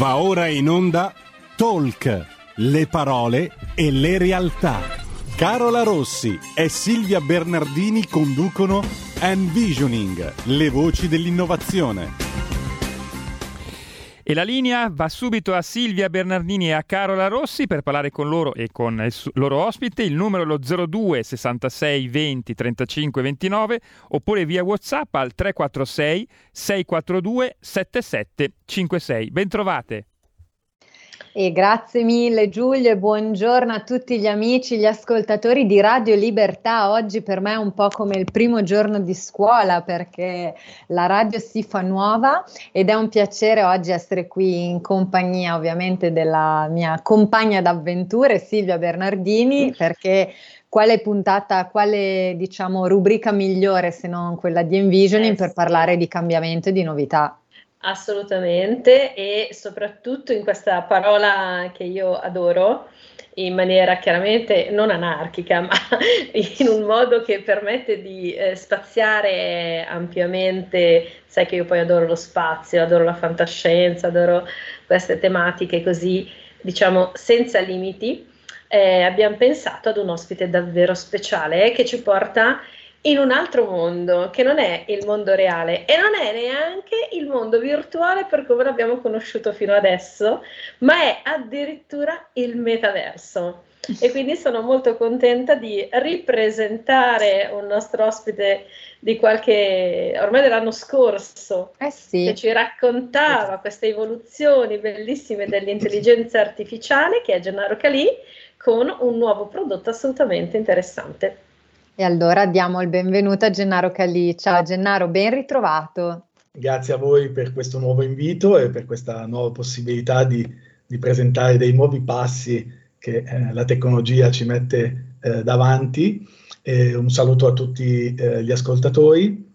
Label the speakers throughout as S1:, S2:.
S1: Va ora in onda Talk, le parole e le realtà. Carola Rossi e Silvia Bernardini conducono Envisioning, le voci dell'innovazione.
S2: E la linea va subito a Silvia Bernardini e a Carola Rossi per parlare con loro e con il loro ospite. Il numero è lo 02 66 20 35 29 oppure via WhatsApp al 346 642 7756. Bentrovate.
S3: E grazie mille Giulio e buongiorno a tutti gli amici, gli ascoltatori di Radio Libertà. Oggi per me è un po' come il primo giorno di scuola perché la radio si fa nuova ed è un piacere oggi essere qui in compagnia ovviamente della mia compagna d'avventure Silvia Bernardini perché quale puntata, quale diciamo rubrica migliore se non quella di Envisioning eh, per parlare di cambiamento e di novità.
S4: Assolutamente, e soprattutto in questa parola che io adoro, in maniera chiaramente non anarchica, ma in un modo che permette di eh, spaziare ampiamente. Sai che io poi adoro lo spazio, adoro la fantascienza, adoro queste tematiche così, diciamo, senza limiti. Eh, abbiamo pensato ad un ospite davvero speciale che ci porta in un altro mondo che non è il mondo reale e non è neanche il mondo virtuale per come l'abbiamo conosciuto fino adesso, ma è addirittura il metaverso. E quindi sono molto contenta di ripresentare un nostro ospite di qualche, ormai dell'anno scorso,
S3: eh sì.
S4: che ci raccontava queste evoluzioni bellissime dell'intelligenza artificiale, che è Gennaro Calì, con un nuovo prodotto assolutamente interessante.
S3: E allora diamo il benvenuto a Gennaro Calì. Ciao Gennaro, ben ritrovato.
S5: Grazie a voi per questo nuovo invito e per questa nuova possibilità di, di presentare dei nuovi passi che eh, la tecnologia ci mette eh, davanti. Eh, un saluto a tutti eh, gli ascoltatori.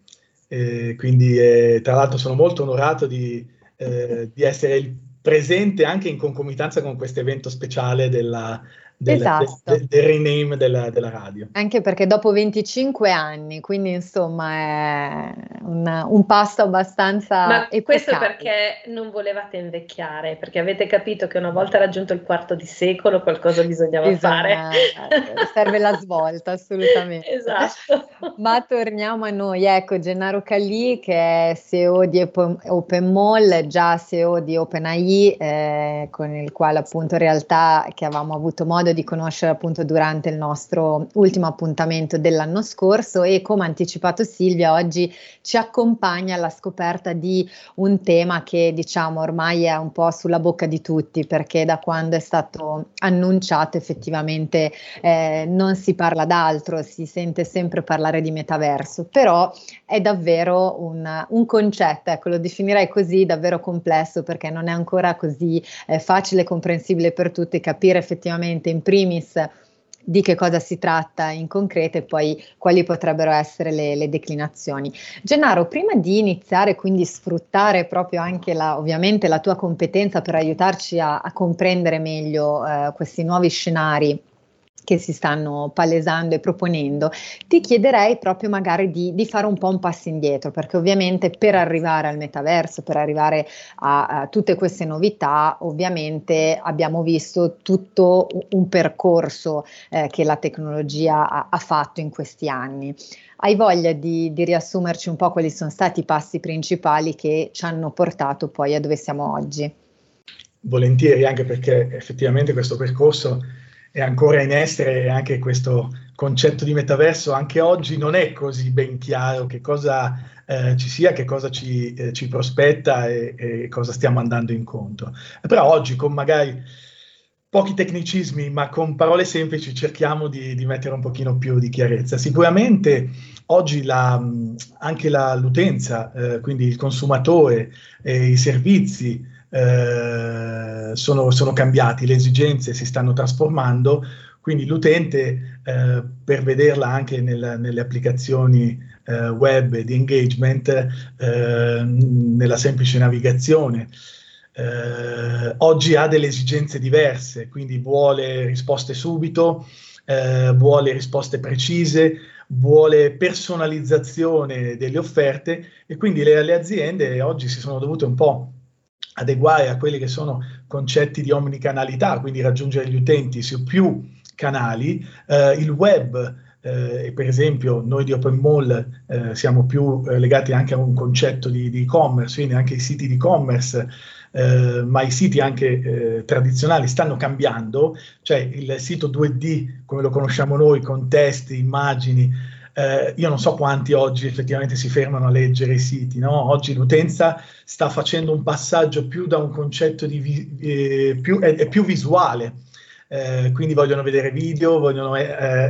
S5: quindi, eh, tra l'altro, sono molto onorato di, eh, di essere presente anche in concomitanza con questo evento speciale della, del, esatto. del, del rename della, della, radio.
S3: Anche perché dopo 25 anni, quindi insomma è un, un passo abbastanza...
S4: Ma epocale. questo perché non volevate invecchiare, perché avete capito che una volta raggiunto il quarto di secolo qualcosa bisognava
S3: Bisogna, fare. Eh, serve la svolta, assolutamente.
S4: esatto.
S3: Ma torniamo a noi, ecco Gennaro Calli che è CEO di OpenMall, già CEO di OpenAI, eh, con il quale appunto in realtà che avevamo avuto modo di conoscere appunto durante il nostro ultimo appuntamento dell'anno scorso e come anticipato Silvia oggi ci accompagna alla scoperta di un tema che diciamo ormai è un po' sulla bocca di tutti perché da quando è stato annunciato effettivamente eh, non si parla d'altro, si sente sempre parlare di metaverso, però è davvero un, un concetto, ecco lo definirei così, davvero complesso perché non è ancora così eh, facile e comprensibile per tutti capire effettivamente in primis di che cosa si tratta in concreto e poi quali potrebbero essere le, le declinazioni. Gennaro, prima di iniziare quindi sfruttare proprio anche la, ovviamente la tua competenza per aiutarci a, a comprendere meglio eh, questi nuovi scenari che si stanno palesando e proponendo, ti chiederei proprio magari di, di, fare un po' un passo indietro, perché ovviamente per arrivare al metaverso, per arrivare a, a tutte queste novità, ovviamente abbiamo visto tutto un percorso eh, che la tecnologia ha, ha, fatto in questi anni. Hai voglia di, di riassumerci un po' quali sono stati i passi principali che ci hanno portato poi a dove siamo oggi?
S5: Volentieri, anche perché effettivamente questo percorso è ancora in essere anche questo concetto di metaverso anche oggi non è così ben chiaro che cosa eh, ci sia, che cosa ci, eh, ci prospetta e, e, cosa stiamo andando incontro. Però oggi con magari pochi tecnicismi, ma con parole semplici cerchiamo di, di mettere un pochino più di chiarezza. Sicuramente oggi la, anche la, l'utenza, eh, quindi il consumatore i servizi, eh, sono, sono, cambiati, le esigenze si stanno trasformando, quindi l'utente eh, per vederla anche nel, nelle applicazioni eh, web di engagement, eh, nella semplice navigazione, eh, oggi ha delle esigenze diverse, quindi vuole risposte subito, vuole risposte precise, vuole personalizzazione delle offerte e quindi le, le aziende oggi si sono dovute un po' adeguare a quelli che sono concetti di omnicanalità, quindi raggiungere gli utenti su più canali, eh, il web eh, per esempio noi di Open Mall eh, siamo più eh, legati anche a un concetto di, di e-commerce, quindi anche i siti di e-commerce, eh, ma i siti anche eh, tradizionali stanno cambiando, cioè il sito 2D come lo conosciamo noi con testi, immagini, eh, io non so quanti oggi effettivamente si fermano a leggere i siti, no? oggi l'utenza sta facendo un passaggio più da un concetto di vi- più, è, è più visuale eh, quindi vogliono vedere video, vogliono eh,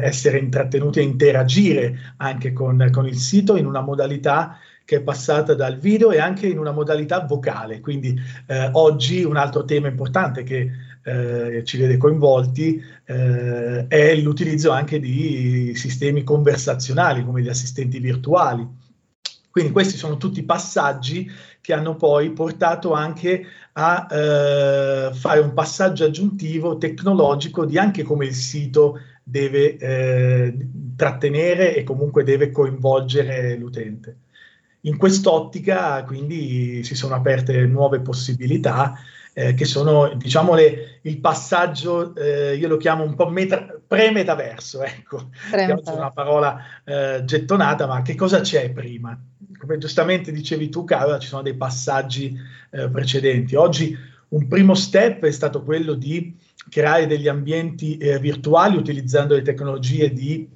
S5: essere intrattenuti e interagire anche con, con, il sito in una modalità che è passata dal video e anche in una modalità vocale. Quindi eh, oggi un altro tema importante che eh, ci vede coinvolti eh, è l'utilizzo anche di sistemi conversazionali come gli assistenti virtuali. Quindi questi sono tutti passaggi che hanno poi portato anche a eh, fare un passaggio aggiuntivo tecnologico di anche come il sito deve eh, trattenere e comunque deve coinvolgere l'utente. In quest'ottica quindi si sono aperte nuove possibilità eh, che sono diciamo le, il passaggio, eh, io lo chiamo un po' meta, pre-metaverso, ecco, pre oggi è una parola eh, gettonata, ma che cosa c'è prima? come giustamente dicevi tu, Carola, ci sono dei passaggi eh, precedenti. Oggi un primo step è stato quello di creare degli ambienti eh, virtuali utilizzando le tecnologie di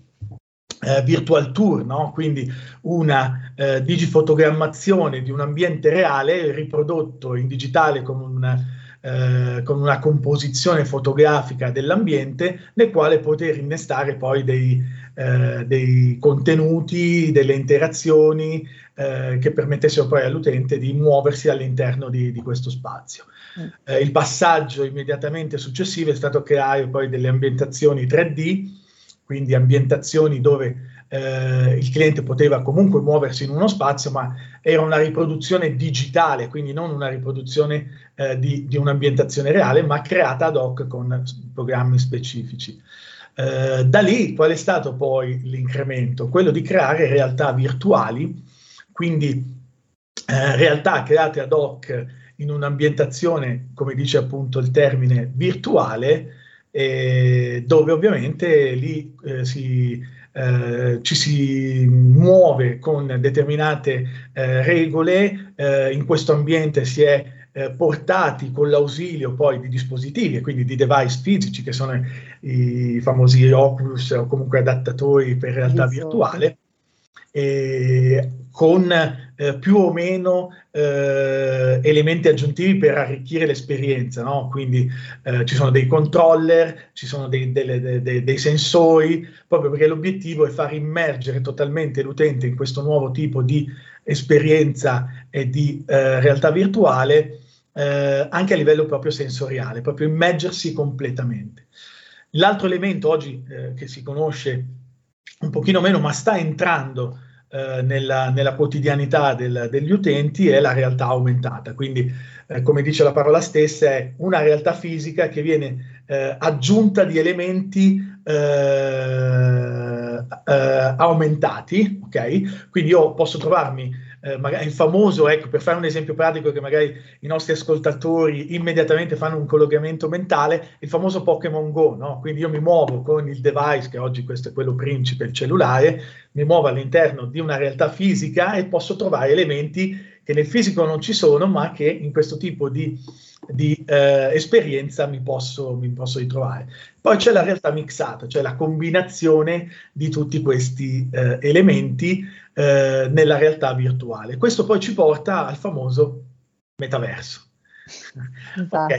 S5: eh, virtual tour, no? quindi una eh, digifotogrammazione di un ambiente reale riprodotto in digitale con un eh, con una composizione fotografica dell'ambiente nel quale poter innestare poi dei, eh, dei contenuti, delle interazioni eh, che permettessero poi all'utente di muoversi all'interno di, di questo spazio. Mm. Eh, il passaggio immediatamente successivo è stato creare poi delle ambientazioni 3D, quindi ambientazioni dove eh, il cliente poteva comunque muoversi in uno spazio, ma era una riproduzione digitale, quindi non una riproduzione eh, di, di, un'ambientazione reale, ma creata ad hoc con programmi specifici. Eh, da lì qual è stato poi l'incremento? Quello di creare realtà virtuali, quindi eh, realtà create ad hoc in un'ambientazione, come dice appunto il termine, virtuale, eh, dove ovviamente lì eh, si eh, ci si muove con determinate eh, regole, eh, in questo ambiente si è eh, portati con l'ausilio poi di dispositivi e quindi di device fisici che sono i famosi Oculus o comunque adattatori per realtà virtuale con eh, più o meno eh, elementi aggiuntivi per arricchire l'esperienza, no? quindi eh, ci sono dei controller, ci sono dei, delle, dei, dei, sensori, proprio perché l'obiettivo è far immergere totalmente l'utente in questo nuovo tipo di esperienza e di eh, realtà virtuale eh, anche a livello proprio sensoriale, proprio immergersi completamente. L'altro elemento oggi che si conosce un pochino meno, ma sta entrando eh, nella, nella, quotidianità del, degli utenti è la realtà aumentata. Quindi, eh, come dice la parola stessa, è una realtà fisica che viene eh, aggiunta di elementi eh, eh, aumentati. Ok? Quindi io posso trovarmi eh, magari il famoso, ecco, per fare un esempio pratico che magari i nostri ascoltatori immediatamente fanno un collegamento mentale, il famoso Pokémon Go, no? Quindi io mi muovo con il device, che oggi questo è quello principe, il cellulare, mi muovo all'interno di una realtà fisica e posso trovare elementi che nel fisico non ci sono, ma che in questo tipo di, di eh, esperienza mi posso, mi posso, ritrovare. Poi c'è la realtà mixata, cioè la combinazione di tutti questi eh, elementi eh, nella realtà virtuale. Questo poi ci porta al famoso metaverso.
S3: Esatto. okay.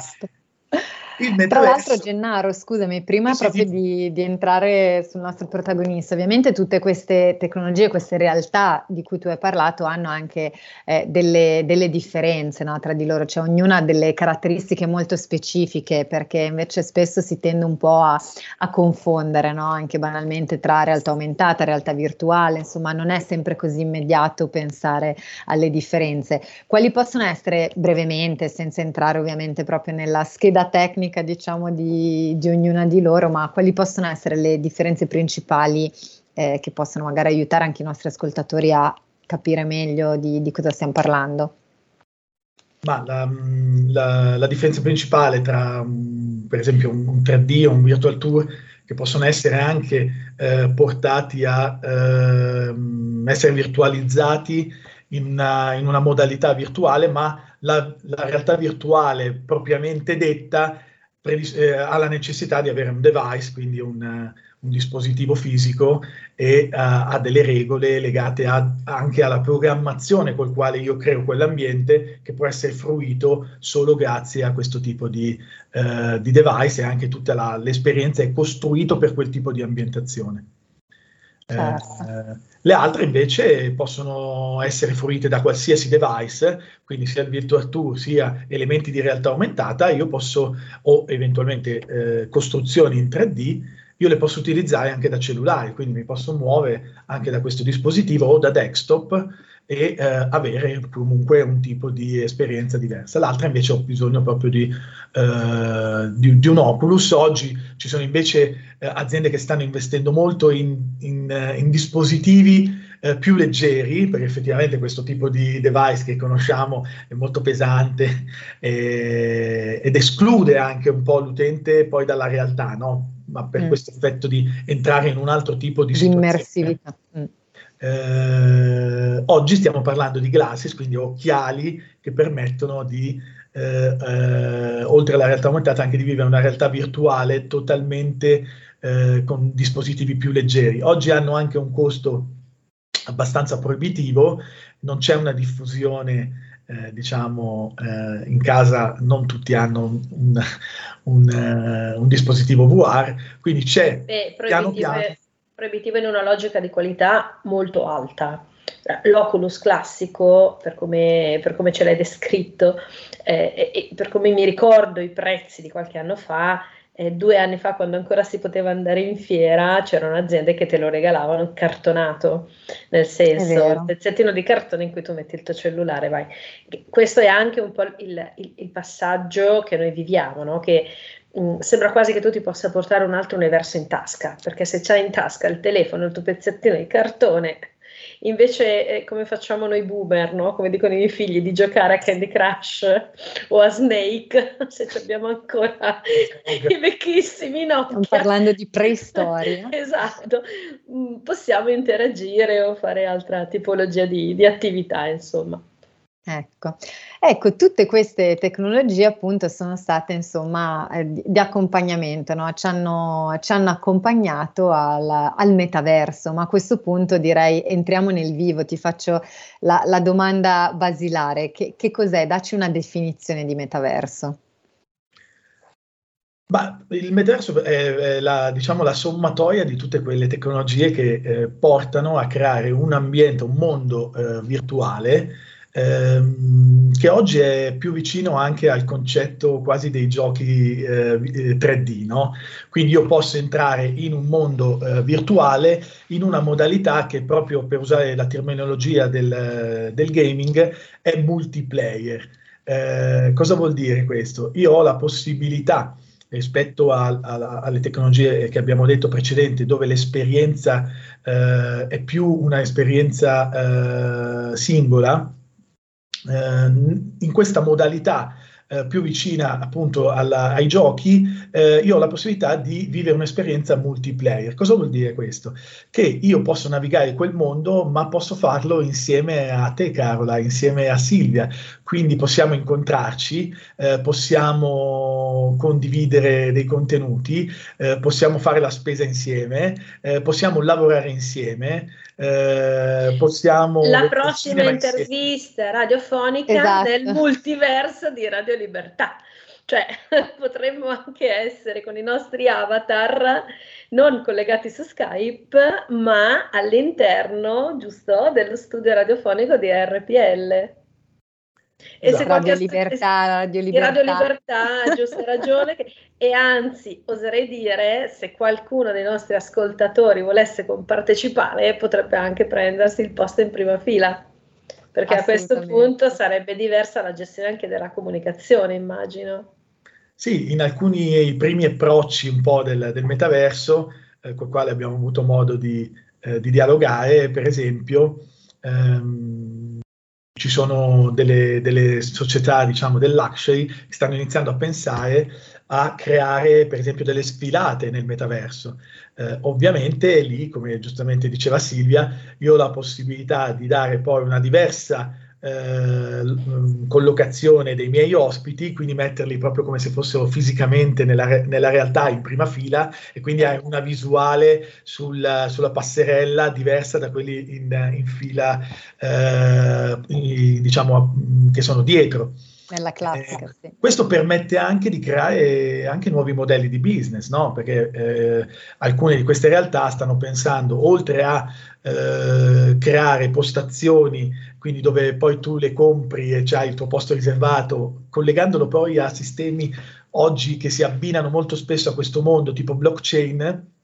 S3: Tra l'altro, Gennaro, scusami, prima sì, proprio sì. Di, di, entrare sul nostro protagonista, ovviamente tutte queste tecnologie, queste realtà di cui tu hai parlato hanno anche eh, delle, delle, differenze no, tra di loro, cioè ognuna ha delle caratteristiche molto specifiche perché invece spesso si tende un po' a, a confondere no, anche banalmente tra realtà aumentata, realtà virtuale, insomma non è sempre così immediato pensare alle differenze. Quali possono essere brevemente, senza entrare ovviamente proprio nella scheda tecnica, tecnica diciamo di, di, ognuna di loro, ma quali possono essere le differenze principali eh, che possono magari aiutare anche i nostri ascoltatori a capire meglio di, di cosa stiamo parlando?
S5: Ma la, mm, la, la differenza principale tra, mm, per esempio, un 3D o un virtual tour che possono essere anche eh, portati a eh, essere virtualizzati in una, in una, modalità virtuale, ma la, la realtà virtuale propriamente detta predis- eh, ha la necessità di avere un device, quindi un, un dispositivo fisico e uh, ha delle regole legate a, anche alla programmazione col quale io creo quell'ambiente che può essere fruito solo grazie a questo tipo di, uh, di device e anche tutta la, l'esperienza è costruito per quel tipo di ambientazione. Certo. Eh, le altre invece possono essere fruite da qualsiasi device, quindi sia il Virtual Tour sia elementi di realtà aumentata, io posso, o eventualmente eh, costruzioni in 3D, io le posso utilizzare anche da cellulare, quindi mi posso muovere anche da questo dispositivo o da desktop e eh, avere comunque un tipo di esperienza diversa. L'altra invece ho bisogno proprio di, eh, di, di un Oculus. Oggi ci sono invece eh, aziende che stanno investendo molto in, in, eh, in dispositivi eh, più leggeri, perché effettivamente questo tipo di device che conosciamo è molto pesante eh, ed esclude anche un po' l'utente poi dalla realtà, no? ma per mm. questo effetto di entrare in un altro tipo di, di immersività. Mm. Eh, oggi stiamo parlando di glasses, quindi occhiali che permettono di, eh, eh, oltre alla realtà aumentata, anche di vivere una realtà virtuale totalmente eh, con dispositivi più leggeri. Oggi hanno anche un costo abbastanza proibitivo, non c'è una diffusione eh, diciamo, eh, in casa non tutti hanno un, un, un, un dispositivo VR, quindi c'è
S4: Beh, piano piano. Proibitivo in una logica di qualità molto alta. L'Oculus classico, per come, per come ce l'hai descritto, eh, e per come mi ricordo i prezzi di qualche anno fa, eh, due anni fa, quando ancora si poteva andare in fiera, c'erano aziende che te lo regalavano cartonato, nel senso, il pezzettino di cartone in cui tu metti il tuo cellulare, vai. Questo è anche un po' il, il, il passaggio che noi viviamo, no? che sembra quasi che tu ti possa portare un altro universo in tasca, perché se c'hai in tasca il telefono, il tuo pezzettino di cartone, Invece, eh, come facciamo noi boomer, no? come dicono i miei figli, di giocare a Candy Crush o a Snake, se abbiamo ancora i vecchissimi no.
S3: Stiamo parlando di preistoria.
S4: esatto, mm, possiamo interagire o fare altra tipologia di, di attività, insomma.
S3: Ecco. ecco, tutte queste tecnologie appunto sono state insomma eh, di, accompagnamento, no? ci, hanno, ci, hanno, accompagnato al, al, metaverso, ma a questo punto direi entriamo nel vivo, ti faccio la, la domanda basilare, che, che, cos'è? Dacci una definizione di metaverso.
S5: Ma il metaverso è, è la, diciamo, la, sommatoria di tutte quelle tecnologie che eh, portano a creare un ambiente, un mondo eh, virtuale ehm, che oggi è più vicino anche al concetto quasi dei giochi eh, 3D, no? Quindi io posso entrare in un mondo eh, virtuale in una modalità che proprio per usare la terminologia del, del gaming è multiplayer. Eh, cosa vuol dire questo? Io ho la possibilità rispetto a, a, alle tecnologie che abbiamo detto precedenti, dove l'esperienza eh, è più un'esperienza eh, singola, in questa modalità eh, più vicina appunto alla, ai giochi, eh, io ho la possibilità di vivere un'esperienza multiplayer. Cosa vuol dire questo? Che io posso navigare quel mondo, ma posso farlo insieme a te, Carola, insieme a Silvia. Quindi possiamo incontrarci, eh, possiamo condividere dei contenuti, eh, possiamo fare la spesa insieme, eh, possiamo lavorare insieme. Eh, possiamo
S4: la prossima intervista insieme. radiofonica esatto. del multiverso di Radio Libertà. Cioè, potremmo anche essere con i nostri avatar non collegati su Skype, ma all'interno, giusto, dello studio radiofonico di RPL.
S3: E se Radio Libertà, Radio Libertà.
S4: Radio Libertà, giusta ragione. Che, e anzi, oserei dire, se qualcuno dei nostri ascoltatori volesse compartecipare, potrebbe anche prendersi il posto in prima fila perché a questo punto sarebbe diversa la gestione anche della comunicazione, immagino.
S5: Sì, in alcuni primi approcci un po' del, del metaverso, eh, con il quale abbiamo avuto modo di, eh, di dialogare, per esempio, ehm, ci sono delle, delle società, diciamo, del luxury che stanno iniziando a pensare a creare, per esempio, delle sfilate nel metaverso. Eh, ovviamente lì, come giustamente diceva Silvia, io ho la possibilità di dare poi una diversa eh, collocazione dei miei ospiti, quindi metterli proprio come se fossero fisicamente nella, re- nella realtà in prima fila e quindi hai una visuale sul, sulla passerella diversa da quelli in, in fila, eh, diciamo, che sono dietro.
S3: Nella classica, eh,
S5: sì. Questo permette anche di creare anche nuovi modelli di business, no? perché eh, alcune di queste realtà stanno pensando, oltre a eh, creare postazioni, quindi dove poi tu le compri e c'hai il tuo posto riservato, collegandolo poi a sistemi oggi che si abbinano molto spesso a questo mondo, tipo blockchain,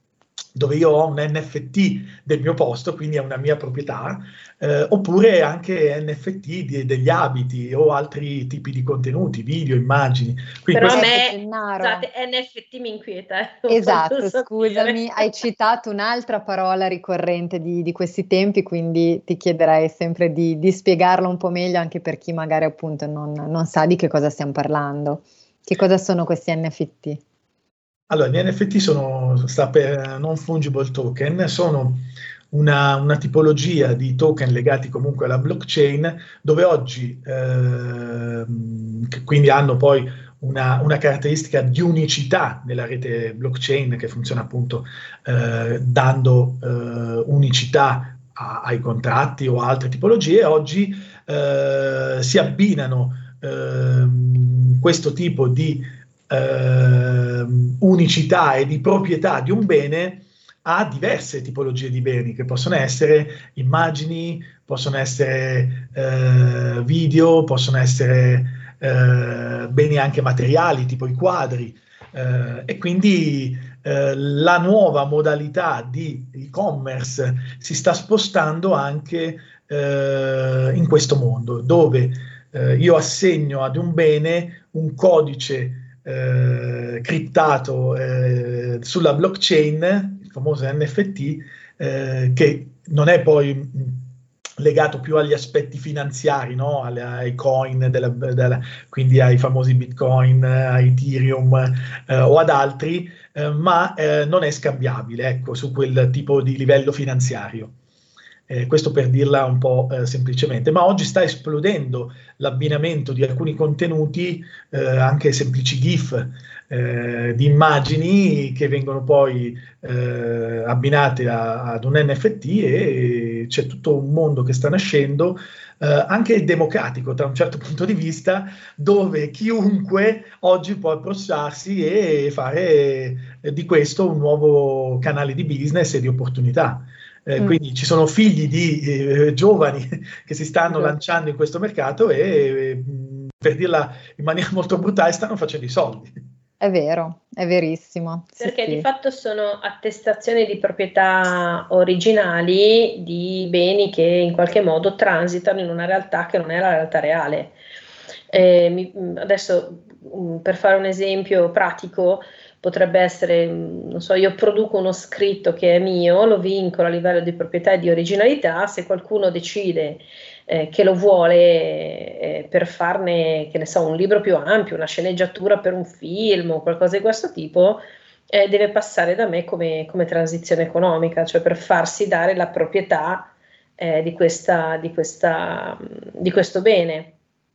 S5: dove io ho un NFT del mio posto, quindi è una mia proprietà, eh, oppure anche NFT di, degli abiti o altri tipi di contenuti, video, immagini.
S4: Quindi Però a me, scusate, NFT mi inquieta.
S3: Eh. Esatto, scusami, hai citato un'altra parola ricorrente di, di, questi tempi, quindi ti chiederei sempre di, di, spiegarla un po' meglio anche per chi magari appunto non, non sa di che cosa stiamo parlando. Che cosa sono questi NFT?
S5: Allora, gli NFT sono, sta per non fungible token, sono una, una, tipologia di token legati comunque alla blockchain, dove oggi, eh, quindi hanno poi una, una, caratteristica di unicità nella rete blockchain che funziona appunto eh, dando eh, unicità a, ai contratti o a altre tipologie, oggi eh, si abbinano ehm, questo tipo di eh, unicità e di proprietà di un bene a diverse tipologie di beni che possono essere immagini, possono essere eh, video, possono essere eh, beni anche materiali, tipo i quadri. Eh, e quindi eh, la nuova modalità di e-commerce si sta spostando anche eh, in questo mondo, dove io assegno ad un bene un codice eh, criptato eh, sulla blockchain, il famoso NFT, eh, che non è poi legato più agli aspetti finanziari, no? Alle, ai coin, della, della, quindi ai famosi bitcoin, a Ethereum eh, o ad altri, eh, ma eh, non è scambiabile ecco, su quel tipo di livello finanziario. Eh, questo per dirla un po' eh, semplicemente, ma oggi sta esplodendo l'abbinamento di alcuni contenuti, eh, anche semplici GIF, eh, di immagini che vengono poi eh, abbinate a, ad un NFT e c'è tutto un mondo che sta nascendo. Eh, anche democratico da un certo punto di vista, dove chiunque oggi può approcciarsi e fare di questo un nuovo canale di business e di opportunità. Eh, mm. Quindi ci sono figli di eh, giovani che si stanno esatto. lanciando in questo mercato e, eh, per dirla in maniera molto brutale, stanno facendo i soldi.
S3: È vero, è verissimo.
S4: Perché sì, di sì. fatto sono attestazioni di proprietà originali di beni che in qualche modo transitano in una realtà che non è la realtà reale. Eh, mi, adesso, mm, per fare un esempio pratico, potrebbe essere, non so, io produco uno scritto che è mio, lo vincolo a livello di proprietà e di originalità, se qualcuno decide eh, che lo vuole eh, per farne, che ne so, un libro più ampio, una sceneggiatura per un film o qualcosa di questo tipo, eh, deve passare da me come, come, transizione economica, cioè per farsi dare la proprietà eh, di, questa, di, questa, di questo bene,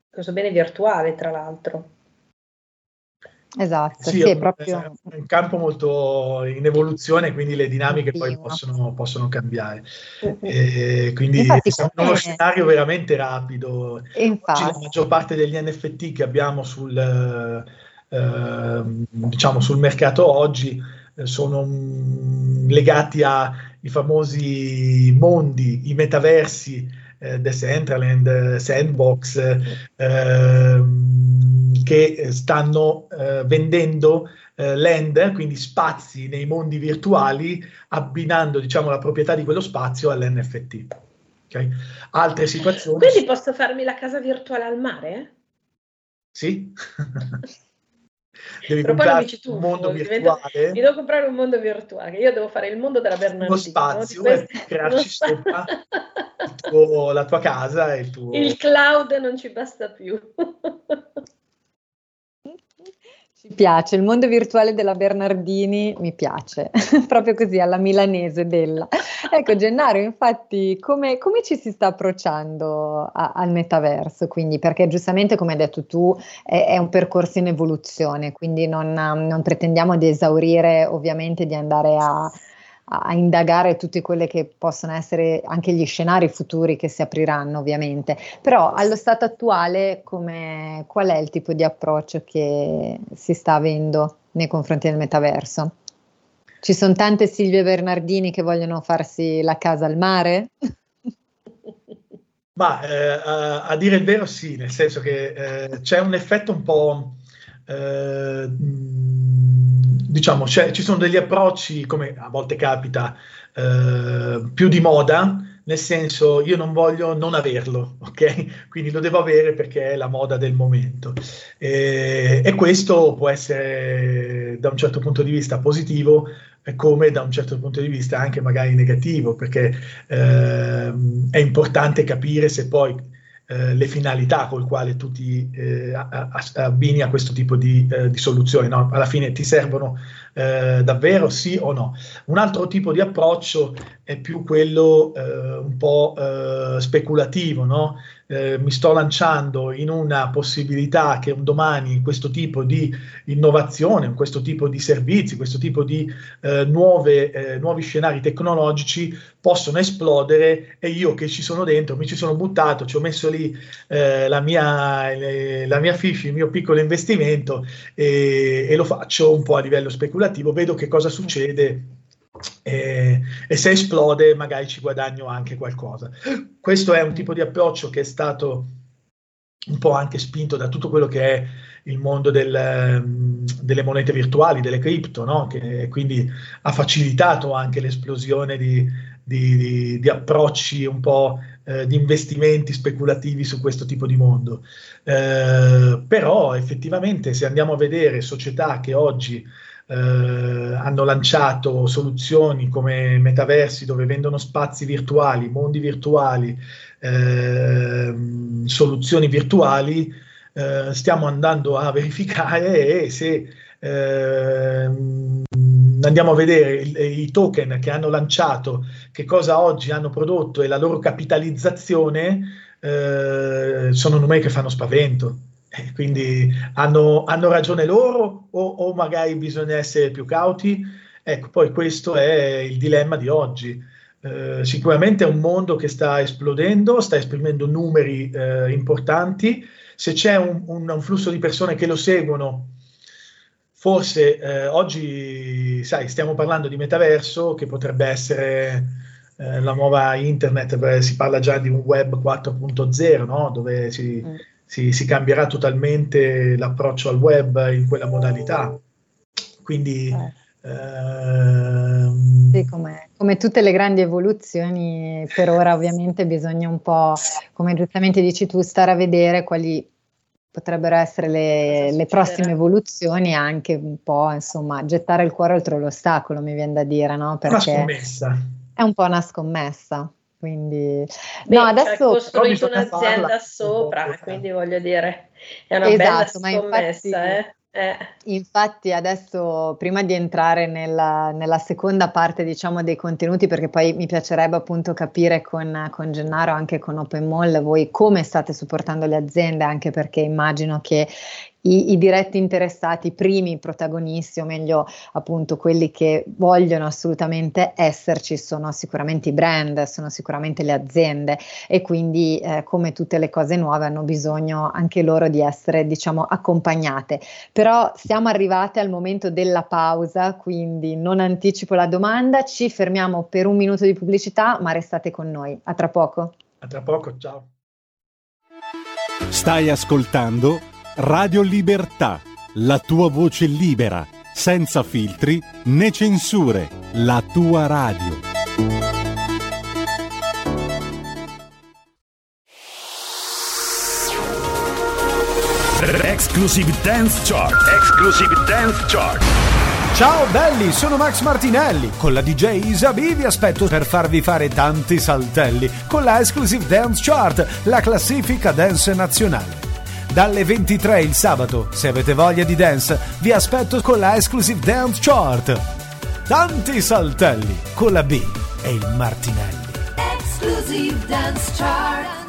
S4: questo bene virtuale tra l'altro.
S3: Esatto, sì, sì è proprio
S5: è un campo molto in evoluzione, quindi le dinamiche poi possono, possono cambiare. E quindi Infatti, siamo in uno scenario veramente rapido. Infatti. Oggi la maggior parte degli NFT che abbiamo sul, eh, diciamo, sul mercato oggi eh, sono mm, legati ai famosi mondi, i metaversi, eh, Decentraland, Sandbox, eh, che stanno eh, vendendo eh, land, quindi spazi nei mondi virtuali, abbinando diciamo, la proprietà di quello spazio all'NFT. Okay? Altre situazioni.
S4: Quindi posso farmi la casa virtuale al mare?
S5: Sì. Devi comprare un mondo virtuale.
S4: mi devo comprare un mondo virtuale, io devo fare il mondo della Bernardino.
S5: Uno spazio, questi... crearci sopra tuo, la tua casa e il tuo...
S4: Il cloud non ci basta più.
S3: Ci piace, il mondo virtuale della Bernardini mi piace, proprio così alla milanese della. Ecco Gennaro, infatti come, come ci si sta approcciando a, al metaverso? Quindi, perché giustamente come hai detto tu è, è un percorso in evoluzione, quindi non, non pretendiamo di esaurire ovviamente di andare a, a indagare tutti quelli che possono essere anche gli scenari futuri che si apriranno ovviamente, però allo stato attuale come, qual è il tipo di approccio che si sta avendo nei confronti del metaverso? Ci sono tante Silvie Bernardini che vogliono farsi la casa al mare?
S5: Ma eh, a, a, dire il vero sì, nel senso che eh, c'è un effetto un po'... Eh, diciamo, ci sono degli approcci, come a volte capita, eh, più di moda, nel senso io non voglio non averlo, ok? Quindi lo devo avere perché è la moda del momento. E, e questo può essere da un certo punto di vista positivo, come da un certo punto di vista anche magari negativo, perché eh, è importante capire se poi eh, le finalità col quale tu ti eh, abbini a questo tipo di, eh, di soluzioni. No? Alla fine ti servono eh, davvero sì o no. Un altro tipo di approccio è più quello eh, un po' speculativo, no? Eh, mi sto lanciando in una possibilità che un domani questo tipo di innovazione, questo tipo di servizi, questo tipo di eh, nuove, eh, nuovi scenari tecnologici possono esplodere e io che ci sono dentro mi ci sono buttato, ci ho messo lì eh, la, mia, la mia fish, il mio piccolo investimento e, e lo faccio un po' a livello speculativo, vedo che cosa succede e, e, se esplode magari ci guadagno anche qualcosa. Questo è un tipo di approccio che è stato un po' anche spinto da tutto quello che è il mondo del, delle monete virtuali, delle cripto, no? che quindi ha facilitato anche l'esplosione di, di, di, di approcci un po' eh, di investimenti speculativi su questo tipo di mondo. Eh, però effettivamente se andiamo a vedere società che oggi eh, hanno lanciato soluzioni come metaversi dove vendono spazi virtuali, mondi virtuali, eh, soluzioni virtuali, eh, stiamo andando a verificare e se eh, andiamo a vedere i, i, token che hanno lanciato, che cosa oggi hanno prodotto e la loro capitalizzazione, eh, sono numeri che fanno spavento. Eh, quindi hanno, hanno, ragione loro o, o, magari bisogna essere più cauti? Ecco, poi questo è il dilemma di oggi. Eh, sicuramente è un mondo che sta esplodendo, sta esprimendo numeri eh, importanti. Se c'è un, un, un, flusso di persone che lo seguono, forse eh, oggi, sai, stiamo parlando di metaverso che potrebbe essere eh, la nuova internet, si parla già di un web 4.0, no? dove si... Mm si, si cambierà totalmente l'approccio al web in quella modalità. Quindi... Eh.
S3: Ehm... Sì, come, come, tutte le grandi evoluzioni, per ora ovviamente bisogna un po', come giustamente dici tu, stare a vedere quali potrebbero essere le, le prossime evoluzioni, anche un po', insomma, gettare il cuore oltre l'ostacolo, mi viene da dire, no?
S5: Perché una scommessa.
S3: È un po' una scommessa. Quindi,
S4: Beh, no, adesso ho costruito un'azienda farla. sopra, quindi voglio dire, è una esatto, bella scommessa. Infatti, eh?
S3: Eh. Infatti adesso prima di entrare nella, nella, seconda parte diciamo dei contenuti perché poi mi piacerebbe appunto capire con, con Gennaro anche con Open Mall voi come state supportando le aziende anche perché immagino che i, i, diretti interessati, i primi protagonisti, o meglio appunto quelli che vogliono assolutamente esserci, sono sicuramente i brand, sono sicuramente le aziende e quindi eh, come tutte le cose nuove hanno bisogno anche loro di essere diciamo accompagnate. Però siamo arrivate al momento della pausa, quindi non anticipo la domanda, ci fermiamo per un minuto di pubblicità, ma restate con noi. A tra poco.
S5: A tra poco, ciao.
S1: Stai ascoltando Radio Libertà, la tua voce libera, senza filtri né censure, la tua radio.
S6: Exclusive Dance Chart. Exclusive Dance Chart. Ciao belli, sono Max Martinelli. Con la DJ Isabi vi aspetto per farvi fare tanti saltelli con la Exclusive Dance Chart, la classifica dance nazionale. Dalle 23 il sabato, se avete voglia di dance, vi aspetto con la Exclusive Dance Chart. Tanti saltelli con la B e il Martinelli. Exclusive Dance Chart.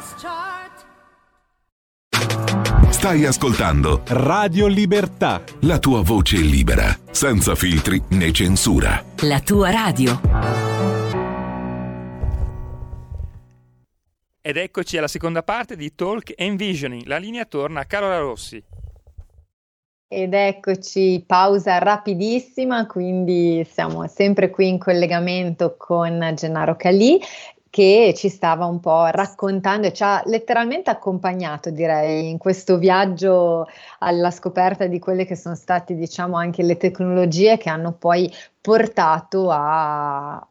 S7: Stai ascoltando
S1: Radio Libertà.
S7: La tua voce libera, senza filtri né censura.
S8: La tua radio.
S2: Ed eccoci alla seconda parte di Talk Envisioning. La linea torna a Carola Rossi.
S3: Ed eccoci, pausa rapidissima, quindi siamo sempre qui in collegamento con Gennaro Calì che ci stava un po' raccontando e ci ha letteralmente accompagnato, direi, in questo viaggio alla scoperta di quelle che sono state, diciamo, anche le tecnologie che hanno poi portato a,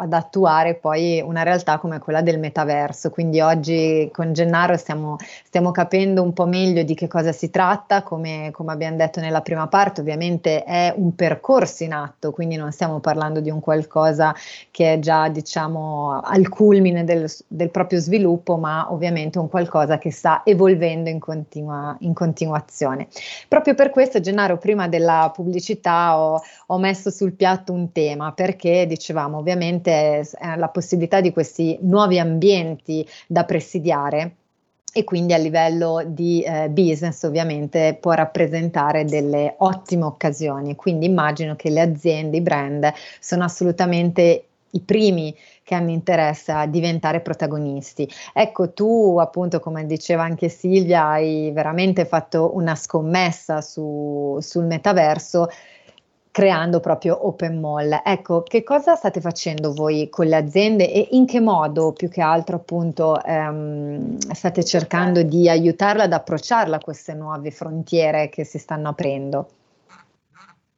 S3: ad attuare poi una realtà come quella del metaverso. Quindi oggi con Gennaro stiamo, stiamo capendo un po' meglio di che cosa si tratta, come, come, abbiamo detto nella prima parte, ovviamente è un percorso in atto, quindi non stiamo parlando di un qualcosa che è già diciamo al culmine del, del proprio sviluppo, ma ovviamente un qualcosa che sta evolvendo in, continua, in continuazione. Proprio per questo, Gennaro, prima della pubblicità ho, ho messo sul piatto un tema, perché dicevamo ovviamente sicuramente eh, la possibilità di questi nuovi ambienti da presidiare e quindi a livello di eh, business ovviamente può rappresentare delle ottime occasioni. Quindi immagino che le aziende, i brand sono assolutamente i primi che hanno interesse a diventare protagonisti. Ecco, tu appunto, come diceva anche Silvia, hai veramente fatto una scommessa su, sul metaverso creando proprio Open Mall. Ecco, che cosa state facendo voi con le aziende e in che modo più che altro appunto ehm, state cercando di aiutarla ad approcciarla a queste nuove frontiere che si stanno aprendo?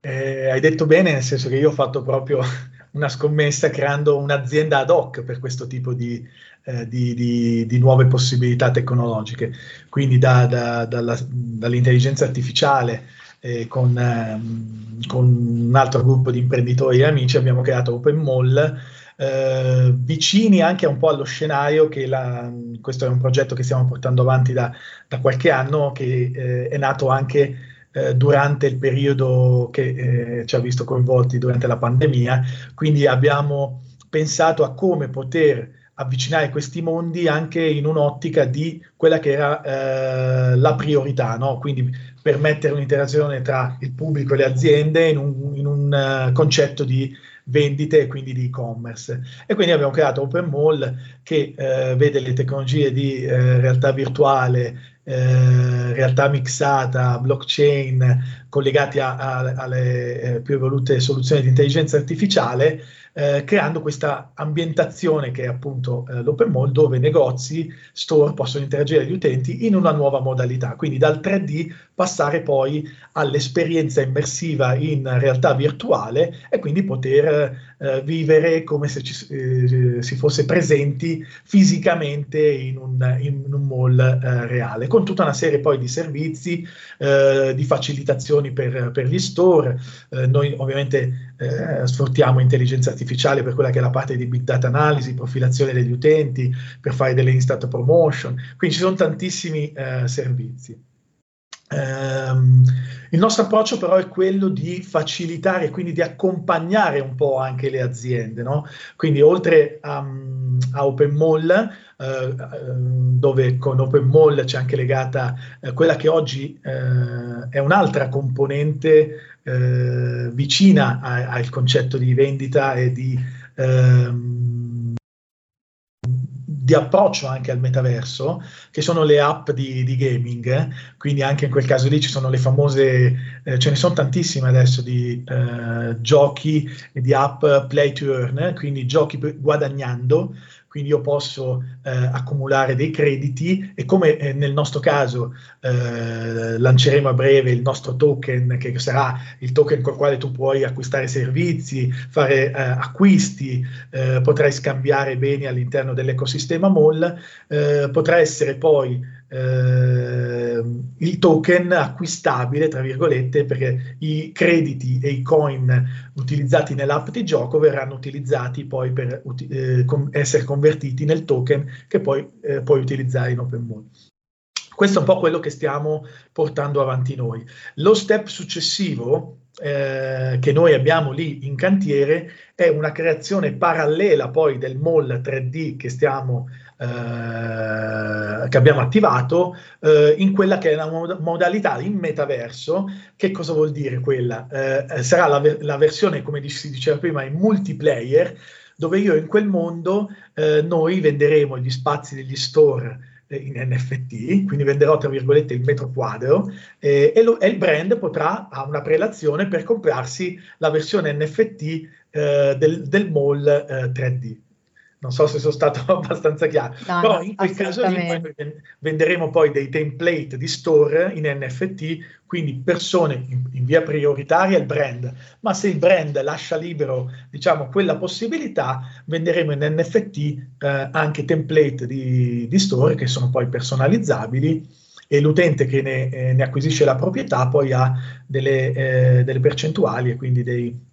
S5: Eh, hai detto bene, nel senso che io ho fatto proprio una scommessa creando un'azienda ad hoc per questo tipo di, eh, di, di, di nuove possibilità tecnologiche, quindi da, da, dalla, dall'intelligenza artificiale eh, con, ehm, con, un altro gruppo di imprenditori e amici abbiamo creato Open Mall, eh, vicini anche un po' allo scenario che la, questo è un progetto che stiamo portando avanti da, da qualche anno, che eh, è nato anche eh, durante il periodo che eh, ci ha visto coinvolti durante la pandemia, quindi abbiamo pensato a come poter avvicinare questi mondi anche in un'ottica di quella che era eh, la priorità, no? quindi permettere un'interazione tra il pubblico e le aziende in un, in un uh, concetto di vendite e quindi di e-commerce. E quindi abbiamo creato Open Mall che eh, vede le tecnologie di eh, realtà virtuale, eh, realtà mixata, blockchain collegati a, a, alle eh, più evolute soluzioni di intelligenza artificiale eh, creando questa ambientazione che è appunto eh, l'open mall dove negozi, store possono interagire gli utenti in una nuova modalità, quindi dal 3D passare poi all'esperienza immersiva in realtà virtuale e quindi poter eh, vivere come se ci, eh, si fosse presenti fisicamente in un, in un mall eh, reale, con tutta una serie poi di servizi, di facilitazioni per, per gli store. Noi ovviamente eh, sfruttiamo intelligenza artificiale per quella che è la parte di big data analisi, profilazione degli utenti, per fare delle instant promotion, quindi ci sono tantissimi servizi. Um, il nostro approccio però è quello di facilitare, quindi di accompagnare un po' anche le aziende, no? quindi oltre a, a Open Mall, eh, dove con Open Mall c'è anche legata eh, quella che oggi eh, è un'altra componente eh, vicina al concetto di vendita e di... Ehm, di approccio anche al metaverso, che sono le app di, di gaming, quindi anche in quel caso lì ci sono le famose, eh, ce ne sono tantissime adesso di giochi e di app play to earn, quindi giochi guadagnando, quindi io posso eh, accumulare dei crediti e come eh, nel nostro caso eh, lanceremo a breve il nostro token che sarà il token col quale tu puoi acquistare servizi, fare eh, acquisti, eh, potrai scambiare beni all'interno dell'ecosistema mall, eh, potrà essere poi eh, il token acquistabile, tra virgolette, perché i crediti e i coin utilizzati nell'app di gioco verranno utilizzati poi per eh, com- essere convertiti nel token che poi eh, puoi utilizzare in Open Mall. Questo è un po' quello che stiamo portando avanti noi. Lo step successivo eh, che noi abbiamo lì in cantiere è una creazione parallela poi del mall 3D che stiamo eh, che abbiamo attivato eh, in quella che è la mod- modalità in metaverso. Che cosa vuol dire quella? Eh, sarà la, ver- la, versione, come si diceva prima, in multiplayer, dove io in quel mondo eh, noi venderemo gli spazi degli store in NFT, quindi venderò tra virgolette il metro quadro eh, e, lo, e, il brand potrà ha una prelazione per comprarsi la versione NFT eh, del, del mall eh, 3D. Non so se sono stato abbastanza chiaro, no, però no, in quel caso lì venderemo poi dei template di store in NFT, quindi persone in, in, via prioritaria il brand, ma se il brand lascia libero diciamo, quella possibilità, venderemo in NFT eh, anche template di, di, store che sono poi personalizzabili e l'utente che ne, eh, ne acquisisce la proprietà poi ha delle, eh, delle percentuali e quindi dei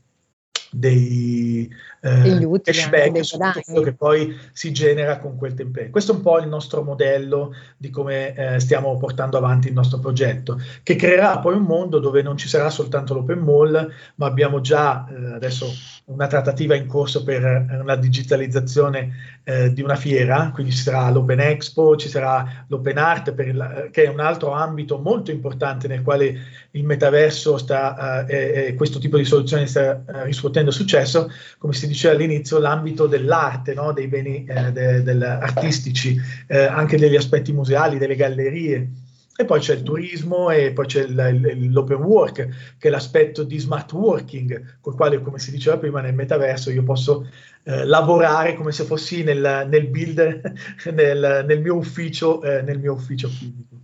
S5: dei eh, cashback su tutto quello che poi si genera con quel template. Questo è un po' il nostro modello di come eh, stiamo portando avanti il nostro progetto, che creerà poi un mondo dove non ci sarà soltanto l'open mall, ma abbiamo già eh, adesso una trattativa in corso per una digitalizzazizione eh, di una fiera, quindi ci sarà l'Open Expo, ci sarà l'Open Art, la, che è un altro ambito molto importante nel quale il metaverso sta, eh, e questo tipo di soluzione sta eh, riscuotendo successo, come si diceva all'inizio, l'ambito dell'arte, no? dei beni eh, de, del, artistici, eh, anche degli aspetti museali, delle gallerie. E poi c'è il turismo e poi c'è l'open work, che è l'aspetto di smart working, con il quale, come si diceva prima, nel metaverso io posso eh, lavorare come se fossi nel, nel build, nel, nel, mio ufficio, eh, nel mio ufficio fisico.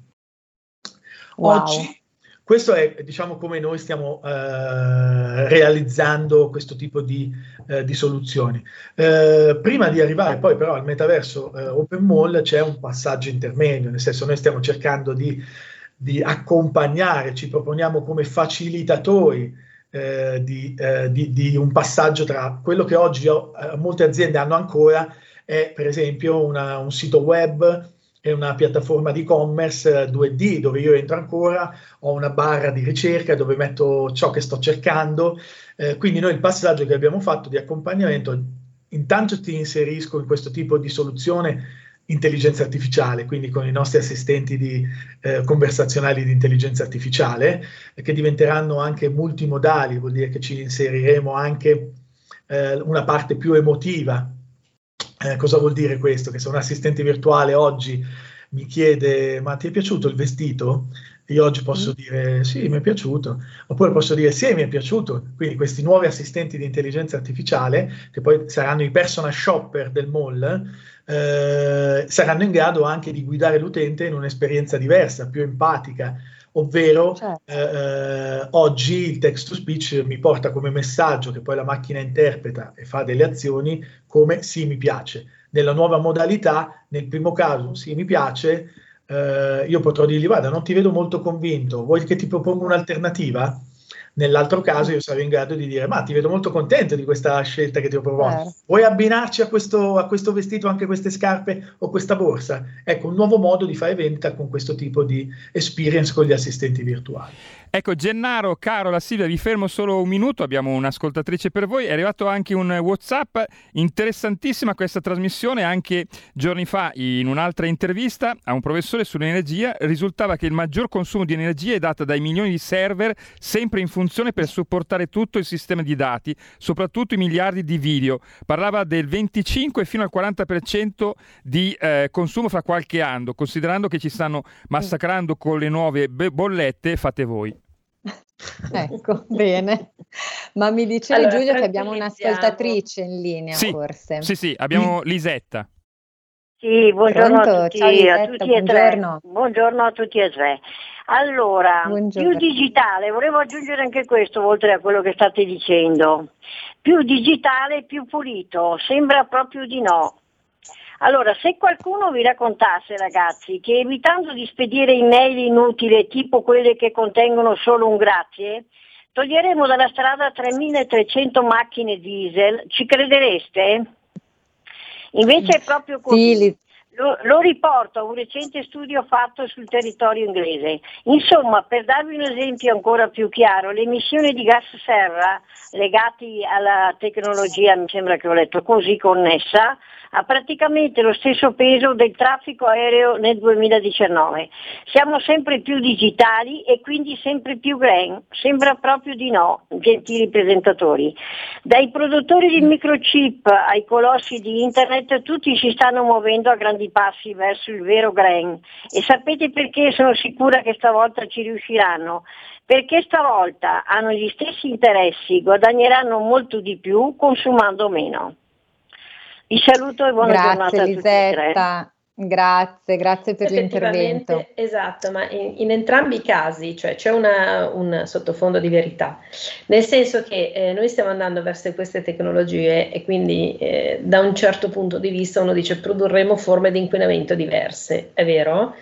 S5: Wow. Oggi, questo è diciamo come noi stiamo eh, realizzando questo tipo di, eh, di soluzioni. Eh, prima di arrivare poi però al metaverso eh, Open Mall c'è un passaggio intermedio, nel senso noi stiamo cercando di, di accompagnare, ci proponiamo come facilitatori eh, di, eh, di, di, un passaggio tra quello che oggi molte aziende hanno ancora è per esempio una, un sito web è una piattaforma di e-commerce 2D dove io entro ancora, ho una barra di ricerca dove metto ciò che sto cercando. Eh, quindi noi il passaggio che abbiamo fatto di accompagnamento, intanto ti inserisco in questo tipo di soluzione intelligenza artificiale, quindi con i nostri assistenti di, eh, conversazionali di intelligenza artificiale, che diventeranno anche multimodali, vuol dire che ci inseriremo anche eh, una parte più emotiva eh, cosa vuol dire questo? Che se un assistente virtuale oggi mi chiede ma ti è piaciuto il vestito? Io oggi posso mm. dire sì, mi è piaciuto, oppure posso dire sì, mi è piaciuto. Quindi questi nuovi assistenti di intelligenza artificiale, che poi saranno i personal shopper del mall, eh, saranno in grado anche di guidare l'utente in un'esperienza diversa, più empatica, ovvero certo. eh, oggi il text to speech mi porta come messaggio che poi la macchina interpreta e fa delle azioni come sì mi piace. Nella nuova modalità, nel primo caso sì mi piace, eh, io potrò dirgli guarda non ti vedo molto convinto, vuoi che ti proponga un'alternativa? Nell'altro caso io sarò in grado di dire, ma ti vedo molto contento di questa scelta che ti ho proposto. Eh. Vuoi abbinarci a questo, a questo, vestito anche queste scarpe o questa borsa? Ecco, un nuovo modo di fare vendita con questo tipo di experience con gli assistenti virtuali.
S2: Ecco, Gennaro, Carola, Silvia, vi fermo solo un minuto, abbiamo un'ascoltatrice per voi. È arrivato anche un WhatsApp, interessantissima questa trasmissione, anche giorni fa in un'altra intervista a un professore sull'energia risultava che il maggior consumo di energia è dato dai milioni di server sempre in funzione per supportare tutto il sistema di dati, soprattutto i miliardi di video. Parlava del 25 fino al 40% di eh, consumo fra qualche anno, considerando che ci stanno massacrando con le nuove bollette, fate voi.
S3: Ecco, bene. Ma mi dicevi allora, Giulio che abbiamo un'ascoltatrice in linea
S2: sì,
S3: forse.
S2: Sì, sì, abbiamo Lisetta.
S8: Sì, buongiorno Pronto? a tutti, Ciao, Lisetta, a tutti buongiorno. Buongiorno a tutti e tre. Allora, buongiorno. più digitale, volevo aggiungere anche questo oltre a quello che state dicendo. Più digitale, più pulito, sembra proprio di no. Allora, se qualcuno vi raccontasse, ragazzi, che evitando di spedire email inutili tipo quelle che contengono solo un grazie, toglieremo dalla strada 3300 macchine diesel, ci credereste? Invece è proprio così. Sì, lo, lo, riporto a un recente studio fatto sul territorio inglese. Insomma, per darvi un esempio ancora più chiaro, le emissioni di gas serra legati alla tecnologia, mi sembra che ho letto così, connessa, ha praticamente lo stesso peso del traffico aereo nel 2019. Siamo sempre più digitali e quindi sempre più green. Sembra proprio di no, gentili presentatori. Dai produttori di microchip ai colossi di internet, tutti si stanno muovendo a grandi passi verso il vero green. E sapete perché sono sicura che stavolta ci riusciranno? Perché stavolta hanno gli stessi interessi, guadagneranno molto di più consumando meno. Vi saluto e buona
S3: Grazie,
S8: giornata a
S3: Lisetta. Grazie, grazie per l'intervento.
S4: Esatto, ma in, in, entrambi i casi cioè, c'è una, un sottofondo di verità, nel senso che eh, noi stiamo andando verso queste tecnologie e quindi eh, da un certo punto di vista uno dice produrremo forme di inquinamento diverse, è vero,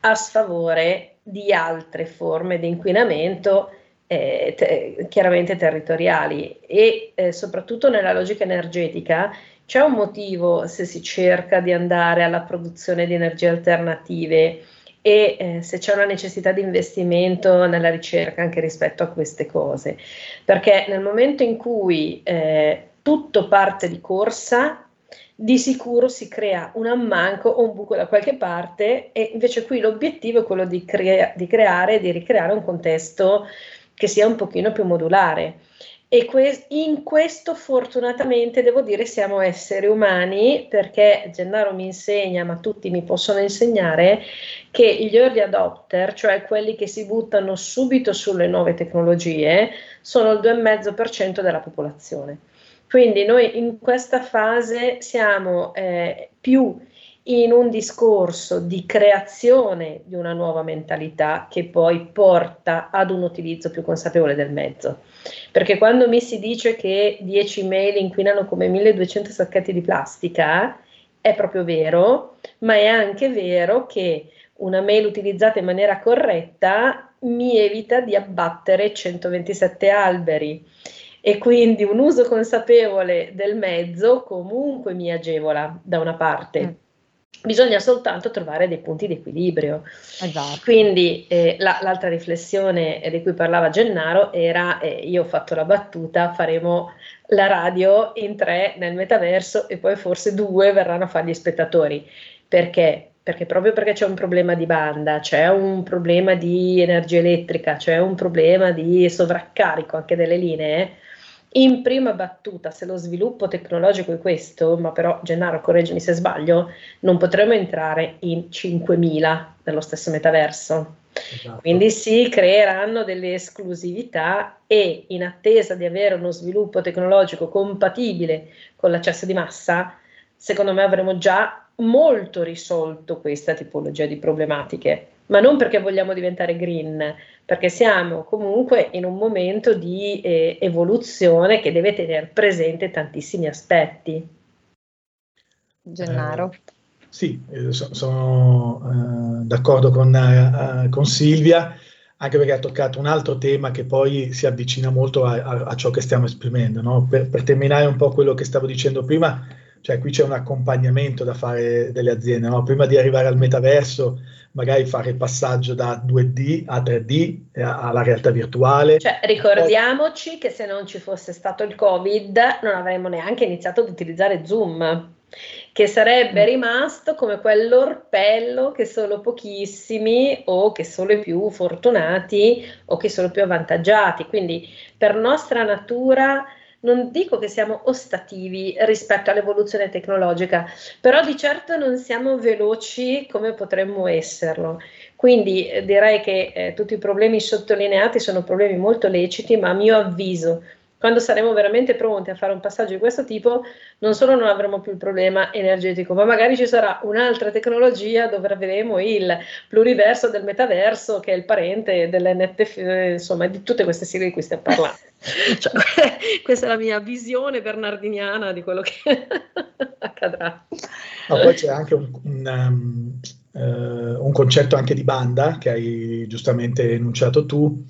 S4: a sfavore di altre forme di inquinamento eh, te, chiaramente territoriali e eh, soprattutto nella logica energetica c'è un motivo se si cerca di andare alla produzione di energie alternative e eh, se c'è una necessità di investimento nella ricerca anche rispetto a queste cose, perché nel momento in cui eh, tutto parte di corsa, di sicuro si crea un ammanco o un buco da qualche parte e invece qui l'obiettivo è quello di, crea- di creare e di ricreare un contesto che sia un pochino più modulare. E que- in questo fortunatamente devo dire siamo esseri umani perché Gennaro mi insegna, ma tutti mi possono insegnare, che gli early adopter, cioè quelli che si buttano subito sulle nuove tecnologie, sono il 2,5% della popolazione. Quindi noi in questa fase siamo eh, più in un discorso di creazione di una nuova mentalità che poi porta ad un utilizzo più consapevole del mezzo. Perché quando mi si dice che 10 mail inquinano come 1200 sacchetti di plastica, è proprio vero, ma è anche vero che una mail utilizzata in maniera corretta mi evita di abbattere 127 alberi e quindi un uso consapevole del mezzo comunque mi agevola da una parte. Bisogna soltanto trovare dei punti di equilibrio. Esatto. Quindi eh, la, l'altra riflessione di cui parlava Gennaro era, eh, io ho fatto la battuta, faremo la radio in tre nel metaverso e poi forse due verranno a fare gli spettatori. Perché? Perché proprio perché c'è un problema di banda, c'è un problema di energia elettrica, c'è un problema di sovraccarico anche delle linee, in prima battuta, se lo sviluppo tecnologico è questo, ma però Gennaro, correggimi se sbaglio, non potremo entrare in 5.000 nello stesso metaverso. Esatto. Quindi si creeranno delle esclusività e in attesa di avere uno sviluppo tecnologico compatibile con l'accesso di massa, secondo me avremo già molto risolto questa tipologia di problematiche ma non perché vogliamo diventare green, perché siamo comunque in un momento di eh, evoluzione che deve tenere presente tantissimi aspetti.
S3: Gennaro.
S5: Eh, sì, eh, so, sono eh, d'accordo con, eh, con, Silvia, anche perché ha toccato un altro tema che poi si avvicina molto a, a, a ciò che stiamo esprimendo. No? Per, per terminare un po' quello che stavo dicendo prima, cioè qui c'è un accompagnamento da fare delle aziende, no? prima di arrivare al metaverso magari fare il passaggio da 2D a 3D eh, alla realtà virtuale.
S4: Cioè, ricordiamoci Poi... che se non ci fosse stato il Covid non avremmo neanche iniziato ad utilizzare Zoom, che sarebbe mm. rimasto come quell'orpello che solo pochissimi o che solo i più fortunati o che solo i più avvantaggiati. Quindi per nostra natura non dico che siamo ostativi rispetto all'evoluzione tecnologica, però di certo non siamo veloci come potremmo esserlo. Quindi eh, direi che eh, tutti i problemi sottolineati sono problemi molto leciti, ma a mio avviso quando saremo veramente pronti a fare un passaggio di questo tipo, non solo non avremo più il problema energetico, ma magari ci sarà un'altra tecnologia dove avremo il pluriverso del metaverso, che è il parente dell'NFT, insomma, di tutte queste sigle di cui stiamo parlando. cioè, questa è la mia visione bernardiniana di quello che accadrà.
S5: Ma poi c'è anche un, un, um, uh, un concetto anche di banda che hai giustamente enunciato tu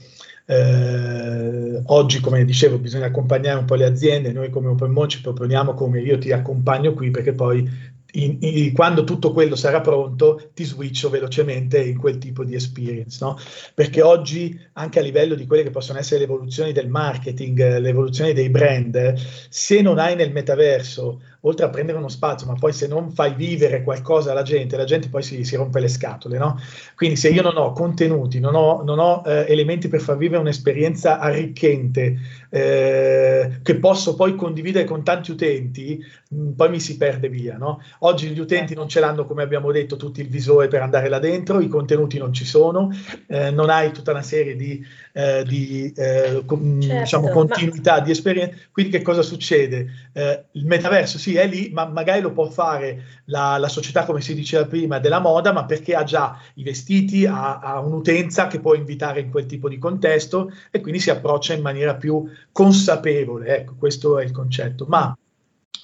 S5: eh, oggi, come dicevo, bisogna accompagnare un po' le aziende, noi come OpenMo ci proponiamo come io ti accompagno qui perché poi in, in, quando tutto quello sarà pronto, ti switcho velocemente in quel tipo di experience, no? Perché oggi, anche a livello di quelle che possono essere le evoluzioni del marketing, le evoluzioni dei brand, se non hai nel metaverso oltre a prendere uno spazio, ma poi se non fai vivere qualcosa alla gente, la gente poi si, si rompe le scatole, no? Quindi se io non ho contenuti, non ho, non ho eh, elementi per far vivere un'esperienza arricchente, eh, che posso poi condividere con tanti utenti, mh, mm, poi mi si perde via, no? Oggi gli utenti non ce l'hanno, come abbiamo detto, tutti il visore per andare là dentro, i contenuti non ci sono, eh, non hai tutta una serie di, eh, di eh, com- mm, certo, diciamo, continuità ma... di esperienza. Quindi che cosa succede? Eh, il metaverso sì, è lì, ma magari lo può fare la, la, società, come si diceva prima, della moda, ma perché ha già i vestiti, ha, ha, un'utenza che può invitare in quel tipo di contesto e quindi si approccia in maniera più consapevole. Ecco, questo è il concetto. Ma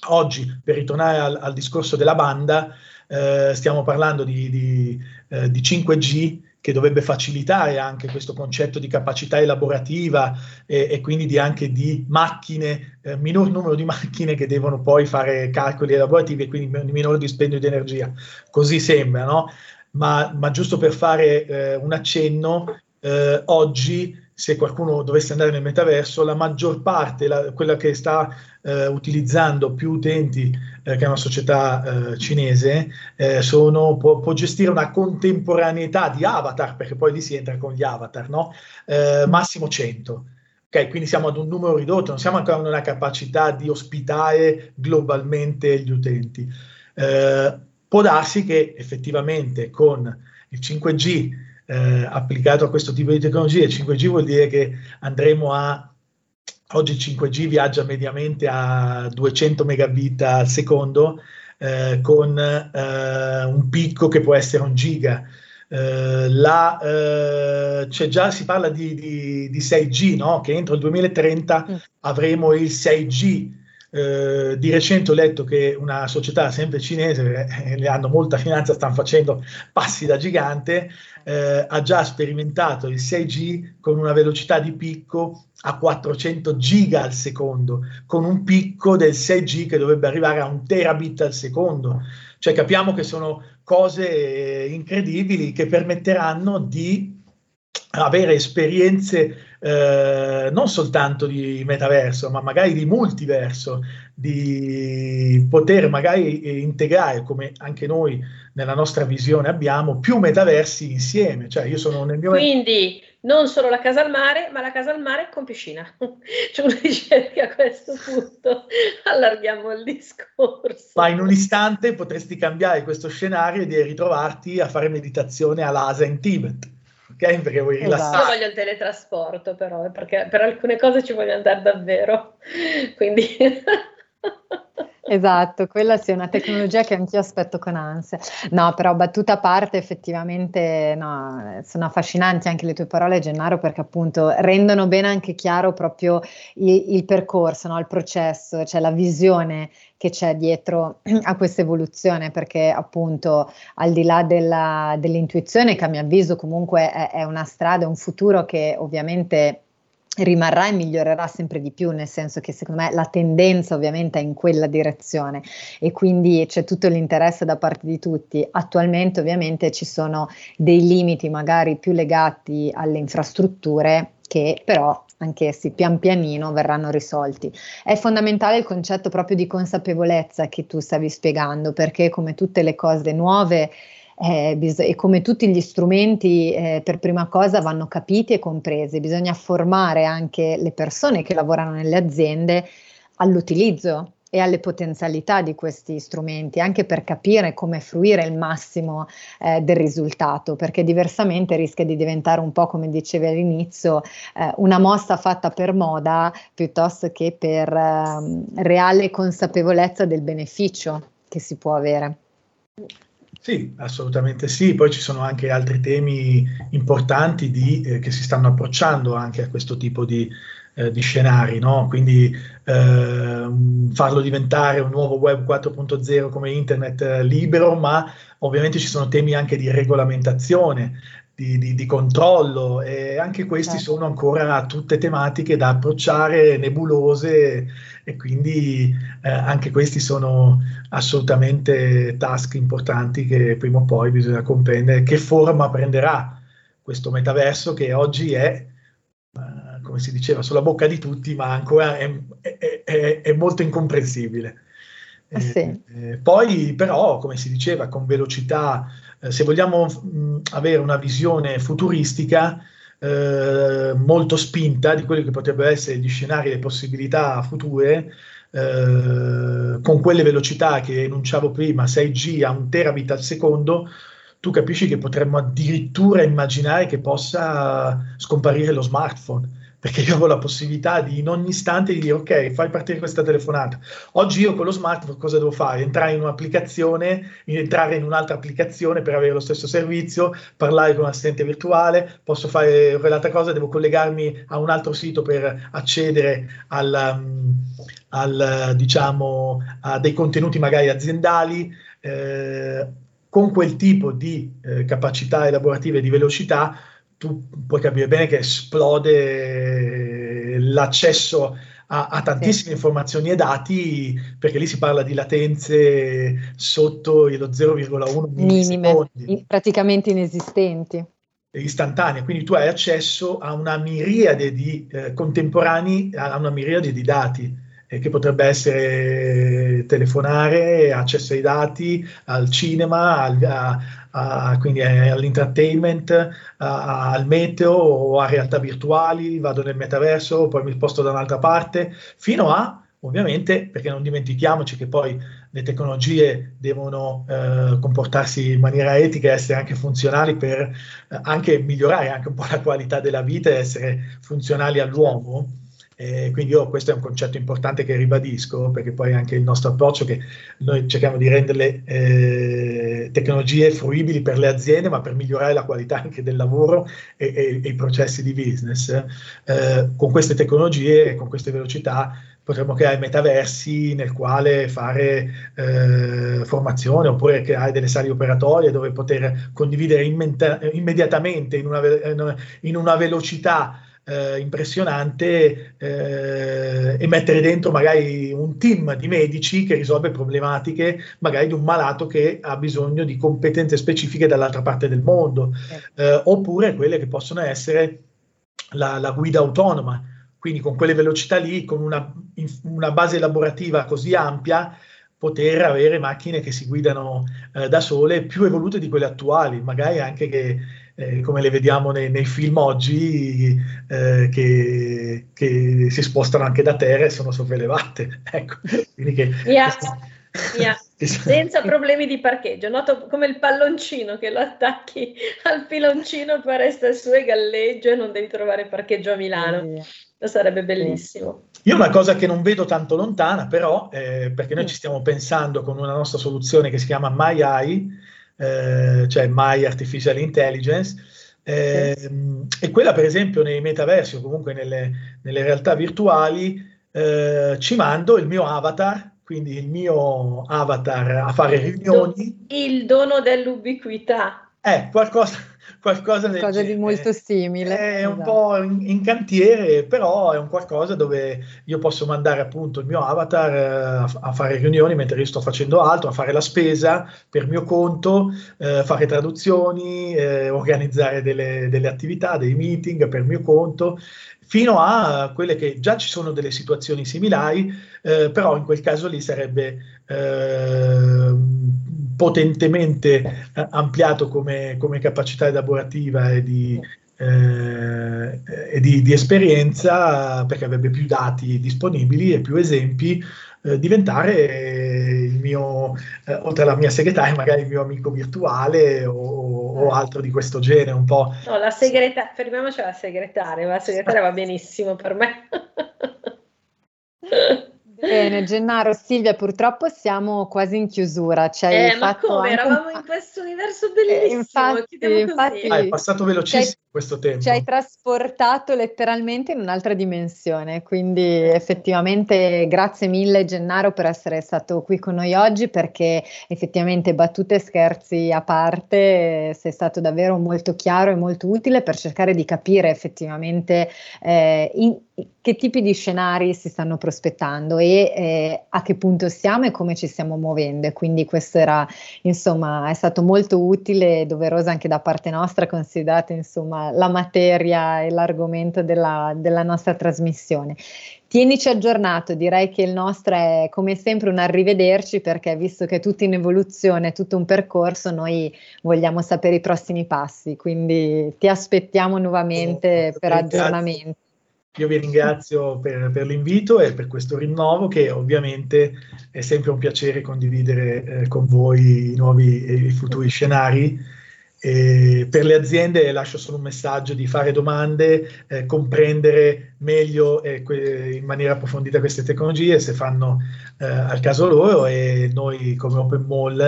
S5: oggi, per ritornare al, al discorso della banda, eh, stiamo parlando di, di, eh, di 5G che dovrebbe facilitare anche questo concetto di capacità elaborativa e, e quindi di anche di macchine, eh, minor numero di macchine che devono poi fare calcoli elaborativi e quindi minore dispendio di energia. Così sembra, no? Ma, ma giusto per fare eh, un accenno, eh, oggi se qualcuno dovesse andare nel metaverso, la maggior parte, la, quella che sta eh, utilizzando più utenti, eh, che è una società eh, cinese, eh, sono, può, può, gestire una contemporaneità di avatar, perché poi lì si entra con gli avatar, no? Eh, massimo 100. Okay, quindi siamo ad un numero ridotto, non siamo ancora nella capacità di ospitare globalmente gli utenti. Eh, può darsi che effettivamente con il 5G eh, applicato a questo tipo di tecnologie. 5G vuol dire che andremo a oggi il 5G viaggia mediamente a 200 megabit al secondo eh, con eh, un picco che può essere un giga. Eh, la, cioè già si parla di, di, di 6G, no? che entro il 2030 mm. avremo il 6G eh, di recente ho letto che una società sempre cinese, eh, le hanno molta finanza, stanno facendo passi da gigante, eh, ha già sperimentato il 6G con una velocità di picco a 400 giga al secondo, con un picco del 6G che dovrebbe arrivare a un terabit al secondo. Cioè capiamo che sono cose incredibili che permetteranno di avere esperienze eh, non soltanto di metaverso, ma magari di multiverso, di poter magari integrare, come anche noi nella nostra visione abbiamo, più metaversi insieme. Cioè io sono nel mio...
S4: Quindi non solo la casa al mare, ma la casa al mare con piscina. C'è una ricerca a questo punto, allarghiamo il discorso.
S5: Ma in un istante potresti cambiare questo scenario e ritrovarti a fare meditazione all'Asa in Tibet ok? Perché vuoi esatto. rilassare.
S4: Io voglio il teletrasporto, però, perché per alcune cose ci voglio andare davvero. Quindi.
S3: Esatto, quella è una tecnologia che anch'io aspetto con ansia. No, però battuta a parte, effettivamente no, sono affascinanti anche le tue parole, Gennaro, perché appunto rendono bene anche chiaro proprio il, il percorso, no, il processo, cioè la visione che c'è dietro a questa evoluzione, perché appunto al di là della, dell'intuizione, che a mio avviso comunque è, è una strada, un futuro che ovviamente rimarrà e migliorerà sempre di più, nel senso che secondo me la tendenza ovviamente è in quella direzione e quindi c'è tutto l'interesse da parte di tutti. Attualmente ovviamente ci sono dei limiti magari più legati alle infrastrutture che però anch'essi pian pianino verranno risolti. È fondamentale il concetto proprio di consapevolezza che tu stavi spiegando, perché come tutte le cose nuove eh, e come tutti gli strumenti eh, per prima cosa vanno capiti e compresi, bisogna formare anche le persone che lavorano nelle aziende all'utilizzo e alle potenzialità di questi strumenti, anche per capire come fruire il massimo eh, del risultato, perché diversamente rischia di diventare un po' come dicevi all'inizio, eh, una mossa fatta per moda piuttosto che per eh, reale consapevolezza del beneficio che si può avere.
S5: Sì, assolutamente sì. Poi ci sono anche altri temi importanti di, eh, che si stanno approcciando anche a questo tipo di, eh, di scenari, no? quindi eh, farlo diventare un nuovo web 4.0 come internet eh, libero, ma ovviamente ci sono temi anche di regolamentazione, di, di, di, controllo e anche questi certo. sono ancora tutte tematiche da approcciare nebulose e quindi eh, anche questi sono assolutamente task importanti che prima o poi bisogna comprendere che forma prenderà questo metaverso che oggi è uh, come si diceva sulla bocca di tutti ma ancora è, è, è, è molto incomprensibile
S3: eh sì.
S5: eh, poi però come si diceva con velocità eh, se vogliamo mh, avere una visione futuristica eh, molto spinta di quelli che potrebbero essere gli scenari e le possibilità future, eh, con quelle velocità che enunciavo prima, 6G a un terabit al secondo, tu capisci che potremmo addirittura immaginare che possa scomparire lo smartphone perché io ho la possibilità di in ogni istante di dire ok, fai partire questa telefonata. Oggi io con lo smartphone cosa devo fare? Entrare in un'applicazione, entrare in un'altra applicazione per avere lo stesso servizio, parlare con un assistente virtuale, posso fare quell'altra cosa, devo collegarmi a un altro sito per accedere al, um, al diciamo, a dei contenuti magari aziendali. Eh, con quel tipo di eh, capacità elaborative e di velocità tu puoi capire bene che esplode l'accesso a, a tantissime sì. informazioni e dati, perché lì si parla di latenze sotto lo 0,1
S3: minime, praticamente inesistenti.
S5: Istantanee, quindi tu hai accesso a una miriade di eh, contemporanei, a una miriade di dati eh, che potrebbe essere telefonare, accesso ai dati, al cinema, al, a, a, quindi all'entertainment, a, al meteo o a realtà virtuali, vado nel metaverso, poi mi sposto da un'altra parte, fino a ovviamente, perché non dimentichiamoci che poi le tecnologie devono eh, comportarsi in maniera etica e essere anche funzionali per eh, anche migliorare anche un po' la qualità della vita e essere funzionali all'uomo. Eh, quindi io questo è un concetto importante che ribadisco, perché poi anche il nostro approccio che noi cerchiamo di rendere eh, tecnologie fruibili per le aziende, ma per migliorare la qualità anche del lavoro e, e, e i processi di business. Eh, con queste tecnologie e con queste velocità potremmo creare metaversi nel quale fare eh, formazione oppure creare delle sale operatorie dove poter condividere immediatamente in una, in una velocità eh, impressionante eh, e mettere dentro magari un team di medici che risolve problematiche magari di un malato che ha bisogno di competenze specifiche dall'altra parte del mondo, eh, oppure quelle che possono essere la, la, guida autonoma, quindi con quelle velocità lì, con una, una base elaborativa così ampia, poter avere macchine che si guidano eh, da sole più evolute di quelle attuali, magari anche che eh, come le vediamo nei, nei film oggi, eh, che, che, si spostano anche da terra e sono sopraelevate. Ecco, quindi che,
S4: yeah. Yeah. senza problemi di parcheggio, noto come il palloncino che lo attacchi al piloncino, poi resta su e galleggio e non devi trovare parcheggio a Milano. Lo sarebbe bellissimo.
S5: Io una cosa che non vedo tanto lontana, però, eh, perché noi ci stiamo pensando con una nostra soluzione che si chiama MyEye, eh, cioè My Artificial Intelligence, eh, e quella per esempio nei metaversi o comunque nelle, nelle realtà virtuali eh, ci mando il mio avatar, quindi il mio avatar a fare riunioni.
S4: Il dono dell'ubiquità.
S5: Eh, qualcosa, qualcosa,
S3: qualcosa di molto simile.
S5: È esatto. un po' in, in, cantiere, però è un qualcosa dove io posso mandare appunto il mio avatar eh, a, fare riunioni mentre io sto facendo altro, a fare la spesa per mio conto, eh, fare traduzioni, eh, organizzare delle, delle attività, dei meeting per mio conto fino a quelle che già ci sono delle situazioni similari, eh, però in quel caso lì sarebbe eh, potentemente eh, ampliato come, come, capacità elaborativa e di, eh, e di, di, esperienza, perché avrebbe più dati disponibili e più esempi, eh, diventare il mio, eh, oltre alla mia segretaria, magari il mio amico virtuale o, o altro di questo genere, un po'.
S4: No, la segretaria, fermiamoci alla segretaria, la segretaria va benissimo per me.
S3: Bene, Gennaro, Silvia, purtroppo siamo quasi in chiusura.
S4: Cioè, eh, ma come? Eravamo in questo universo bellissimo. Eh, infatti, infatti
S5: ah, è passato velocissimo questo tempo.
S3: Ci hai trasportato letteralmente in un'altra dimensione, quindi effettivamente grazie mille Gennaro per essere stato qui con noi oggi perché effettivamente battute e scherzi a parte sei stato davvero molto chiaro e molto utile per cercare di capire effettivamente eh, in, che tipi di scenari si stanno prospettando e eh, a che punto siamo e come ci stiamo muovendo. Quindi questo era, insomma, è stato molto utile e doveroso anche da parte nostra, considerate insomma la materia e l'argomento della, della nostra trasmissione. Tienici aggiornato, direi che il nostro è come sempre un arrivederci perché visto che è tutto in evoluzione, è tutto un percorso, noi vogliamo sapere i prossimi passi, quindi ti aspettiamo nuovamente oh, per aggiornamenti.
S5: Io vi ringrazio per, per, l'invito e per questo rinnovo che ovviamente è sempre un piacere condividere eh, con voi i nuovi e i futuri scenari e per le aziende lascio solo un messaggio di fare domande, eh, comprendere meglio eh, que- in maniera approfondita queste tecnologie se fanno eh, al caso loro e noi come Open Mall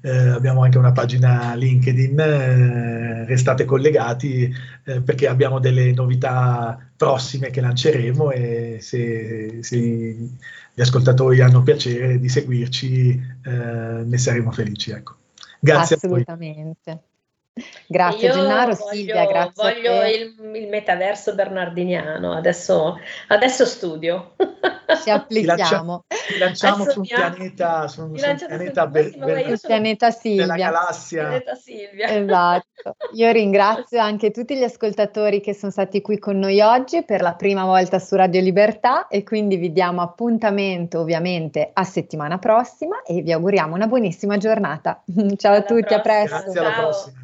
S5: eh, abbiamo anche una pagina LinkedIn, eh, restate collegati eh, perché abbiamo delle novità prossime che lanceremo e se, se gli ascoltatori hanno piacere di seguirci ne saremo felici. Ecco. Grazie
S3: Assolutamente. Grazie Io Gennaro,
S4: voglio,
S3: Silvia, grazie.
S4: Voglio il, il, metaverso bernardiniano, adesso, adesso studio.
S3: Ci applichiamo.
S5: Ti lanciamo sul pianeta, su, un pianeta,
S3: be- be- pianeta Silvia.
S5: Della galassia.
S4: Pianeta Silvia.
S3: Esatto. Io ringrazio anche tutti gli ascoltatori che sono stati qui con noi oggi per la prima volta su Radio Libertà e quindi vi diamo appuntamento ovviamente a settimana prossima e vi auguriamo una buonissima giornata. Ciao alla a tutti, prossima. a presto.
S5: Grazie, alla prossima.